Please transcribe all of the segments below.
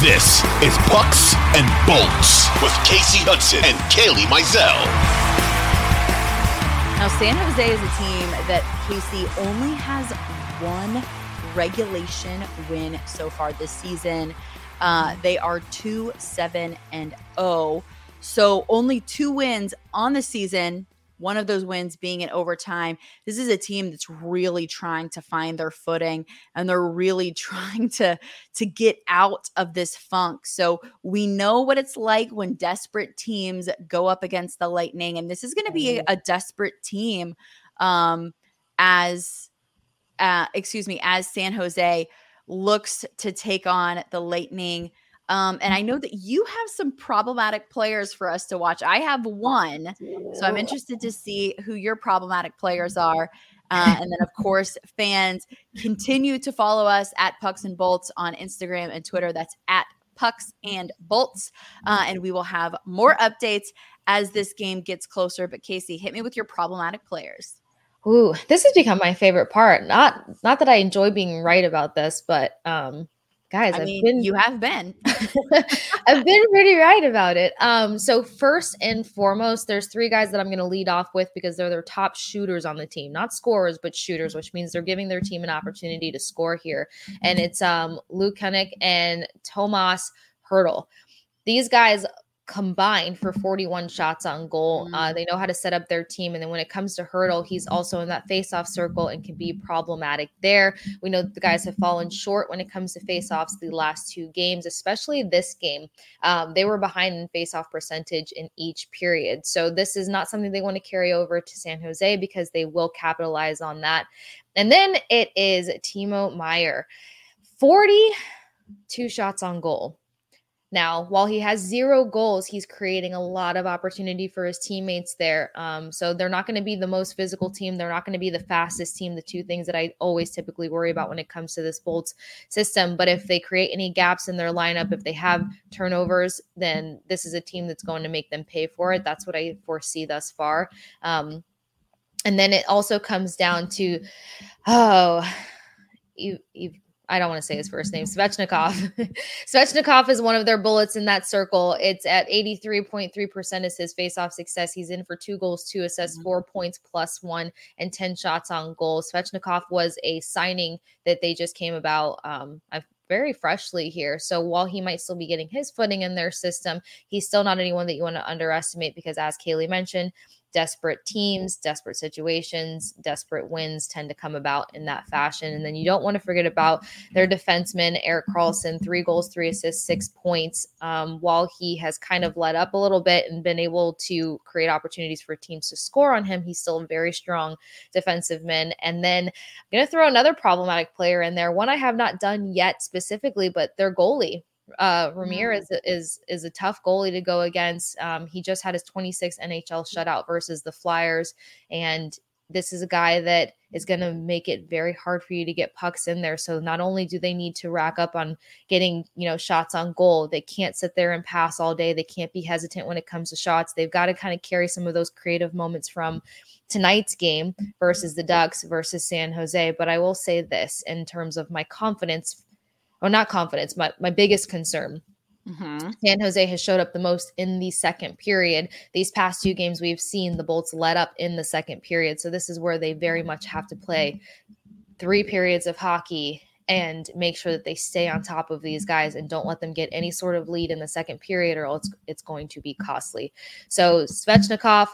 This is Pucks and Bolts with Kasey Hudson and Kailey Mizell. Now, San Jose is a team that Kasey only has one regulation win so far this season. Uh, they are 2 7 and 0. So only two wins on the season one of those wins being in overtime. This is a team that's really trying to find their footing and they're really trying to to get out of this funk. So we know what it's like when desperate teams go up against the Lightning and this is going to be a, a, desperate team um as uh excuse me, as San Jose looks to take on the Lightning um, and I know that you have some problematic players for us to watch. I have one, so I'm interested to see who your problematic players are. Uh, and then, of course, fans continue to follow us at Pucks and Bolts on Instagram and Twitter. That's at Pucks and Bolts. Uh, and we will have more updates as this game gets closer. But Kasey, hit me with your problematic players. Ooh, this has become my favorite part. Not not that I enjoy being right about this, but um, guys, I I've mean, been you have been. I've been pretty right about it. Um, so first and foremost, there's three guys that I'm going to lead off with because they're their top shooters on the team, not scorers, but shooters, which means they're giving their team an opportunity to score here. And it's um Luke Kunin and Tomas Hertl. These guys combined for 41 shots on goal. Uh, mm. they know how to set up their team. And then when it comes to Hertl, he's also in that face-off circle and can be problematic there. We know the guys have fallen short when it comes to face-offs the last two games, especially this game. Um, they were behind in face-off percentage in each period. So this is not something they want to carry over to San Jose because they will capitalize on that. And then it is Timo Meier. 42 shots on goal. Now, while he has zero goals, he's creating a lot of opportunity for his teammates there. Um, so they're not going to be the most physical team. They're not going to be the fastest team, the two things that I always typically worry about when it comes to this Bolts system. But if they create any gaps in their lineup, if they have turnovers, then this is a team that's going to make them pay for it. That's what I foresee thus far. Um, and then it also comes down to, oh, you, you've I don't want to say his first name, Svechnikov. Svechnikov is one of their bullets in that circle. It's at 83.3% is his faceoff success. He's in for two goals, two assists, mm-hmm. four points plus one, and 10 shots on goal. Svechnikov was a signing that they just came about. Um, I've very freshly here. So while he might still be getting his footing in their system, he's still not anyone that you want to underestimate because, as Kailey mentioned, desperate teams, desperate situations, desperate wins tend to come about in that fashion. And then you don't want to forget about their defenseman, Erik Karlsson, three goals, three assists, six points. Um, while he has kind of let up a little bit and been able to create opportunities for teams to score on him, he's still a very strong defensive man. And then I'm going to throw another problematic player in there, one I have not done yet specifically, but their goalie, uh, Ramirez mm. is is a tough goalie to go against. Um, he just had his 26th NHL shutout versus the Flyers, and this is a guy that is going to make it very hard for you to get pucks in there. So not only do they need to rack up on getting, you know, shots on goal, they can't sit there and pass all day. They can't be hesitant when it comes to shots. They've got to kind of carry some of those creative moments from tonight's game versus the Ducks versus San Jose. But I will say this in terms of my confidence or not confidence, my, my biggest concern. Mm-hmm. San Jose has showed up the most in the second period. These past two games, we've seen the Bolts let up in the second period. So this is where they very much have to play three periods of hockey and make sure that they stay on top of these guys and don't let them get any sort of lead in the second period or else it's going to be costly. So Svechnikov,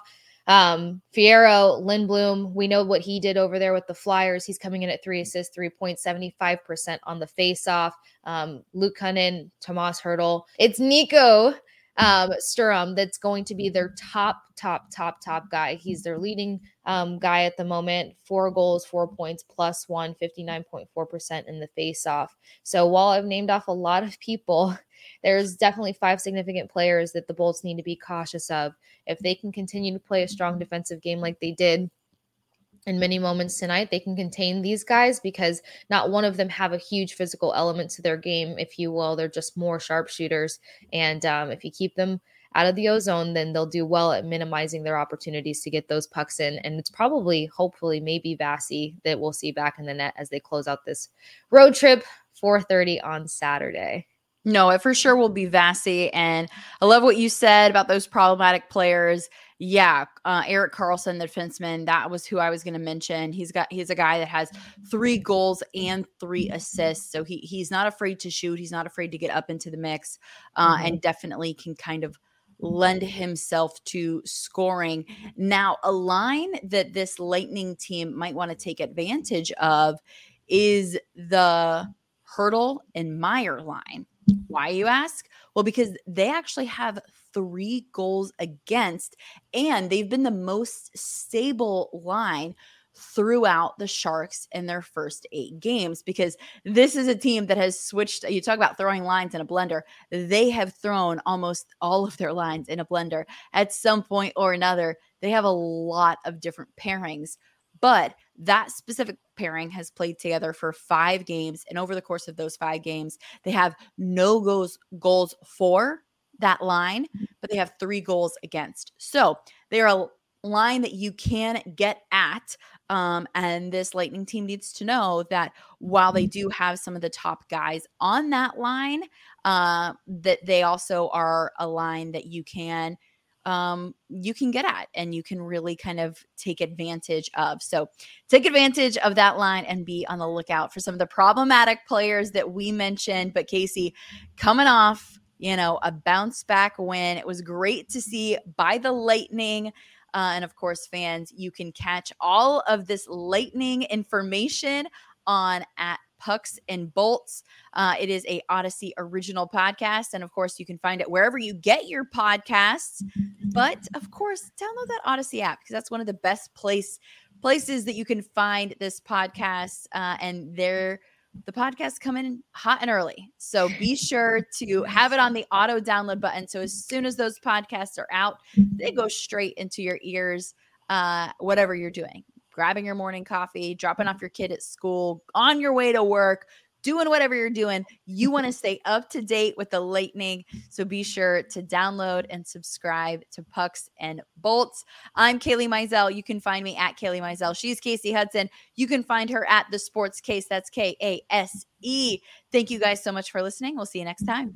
Um, Ferraro, Lindblom, we know what he did over there with the Flyers. He's coming in at three assists, 3.75% on the faceoff. Um, Luke Kunin, Tomas Hertl. It's Nico um, Sturm that's going to be their top, top, top, top guy. He's their leading um, guy at the moment. Four goals, four points, plus one, 59.4% in the faceoff. So while I've named off a lot of people, there's definitely five significant players that the Bolts need to be cautious of. If they can continue to play a strong defensive game like they did, in many moments tonight they can contain these guys because not one of them have a huge physical element to their game. If you will they're just more sharpshooters. And um, if you keep them out of the ozone then they'll do well at minimizing their opportunities to get those pucks in. And it's probably hopefully maybe Vasi that we'll see back in the net as they close out this road trip 4:30 on Saturday no, it for sure will be Vasi. And I love what you said about those problematic players yeah, uh, Erik Karlsson, the defenseman, that was who I was going to mention. He's got he's a guy that has three goals and three assists, so he he's not afraid to shoot. He's not afraid to get up into the mix, uh, mm-hmm. and definitely can kind of lend himself to scoring. Now, a line that this Lightning team might want to take advantage of is the Hertl and Meier line. Why you ask? Well, because they actually have three goals against, and they've been the most stable line throughout the Sharks in their first eight games because this is a team that has switched. You talk about throwing lines in a blender. They have thrown almost all of their lines in a blender at some point or another. They have a lot of different pairings, but that specific pairing has played together for five games. And over the course of those five games, they have no goals, goals for that line, but they have three goals against. So they're a line that you can get at. Um, and this Lightning team needs to know that while they do have some of the top guys on that line, uh, that they also are a line that you can um, you can get at and you can really kind of take advantage of. So take advantage of that line and be on the lookout for some of the problematic players that we mentioned. But Kasey, coming off you know, a bounce back win. It was great to see by the Lightning. Uh, and of course, fans, you can catch all of this lightning information on at Pucks and Bolts. Uh, it is a Audacy original podcast, and of course, you can find it wherever you get your podcasts. But of course, download that Audacy app because that's one of the best place places that you can find this podcast. Uh, and there the podcasts come in hot and early. So be sure to have it on the auto download button. So as soon as those podcasts are out, they go straight into your ears, uh, whatever you're doing. Grabbing your morning coffee, dropping mm-hmm. off your kid at school, on your way to work, doing whatever you're doing, you want to mm-hmm. stay up to date with the lightning. So be sure to download and subscribe to Pucks and Bolts. I'm Kailey Mizell. You can find me at Kailey Mizell. She's Kasey Hudson. You can find her at the Sports Case. That's K A S E. Thank you guys so much for listening. We'll see you next time.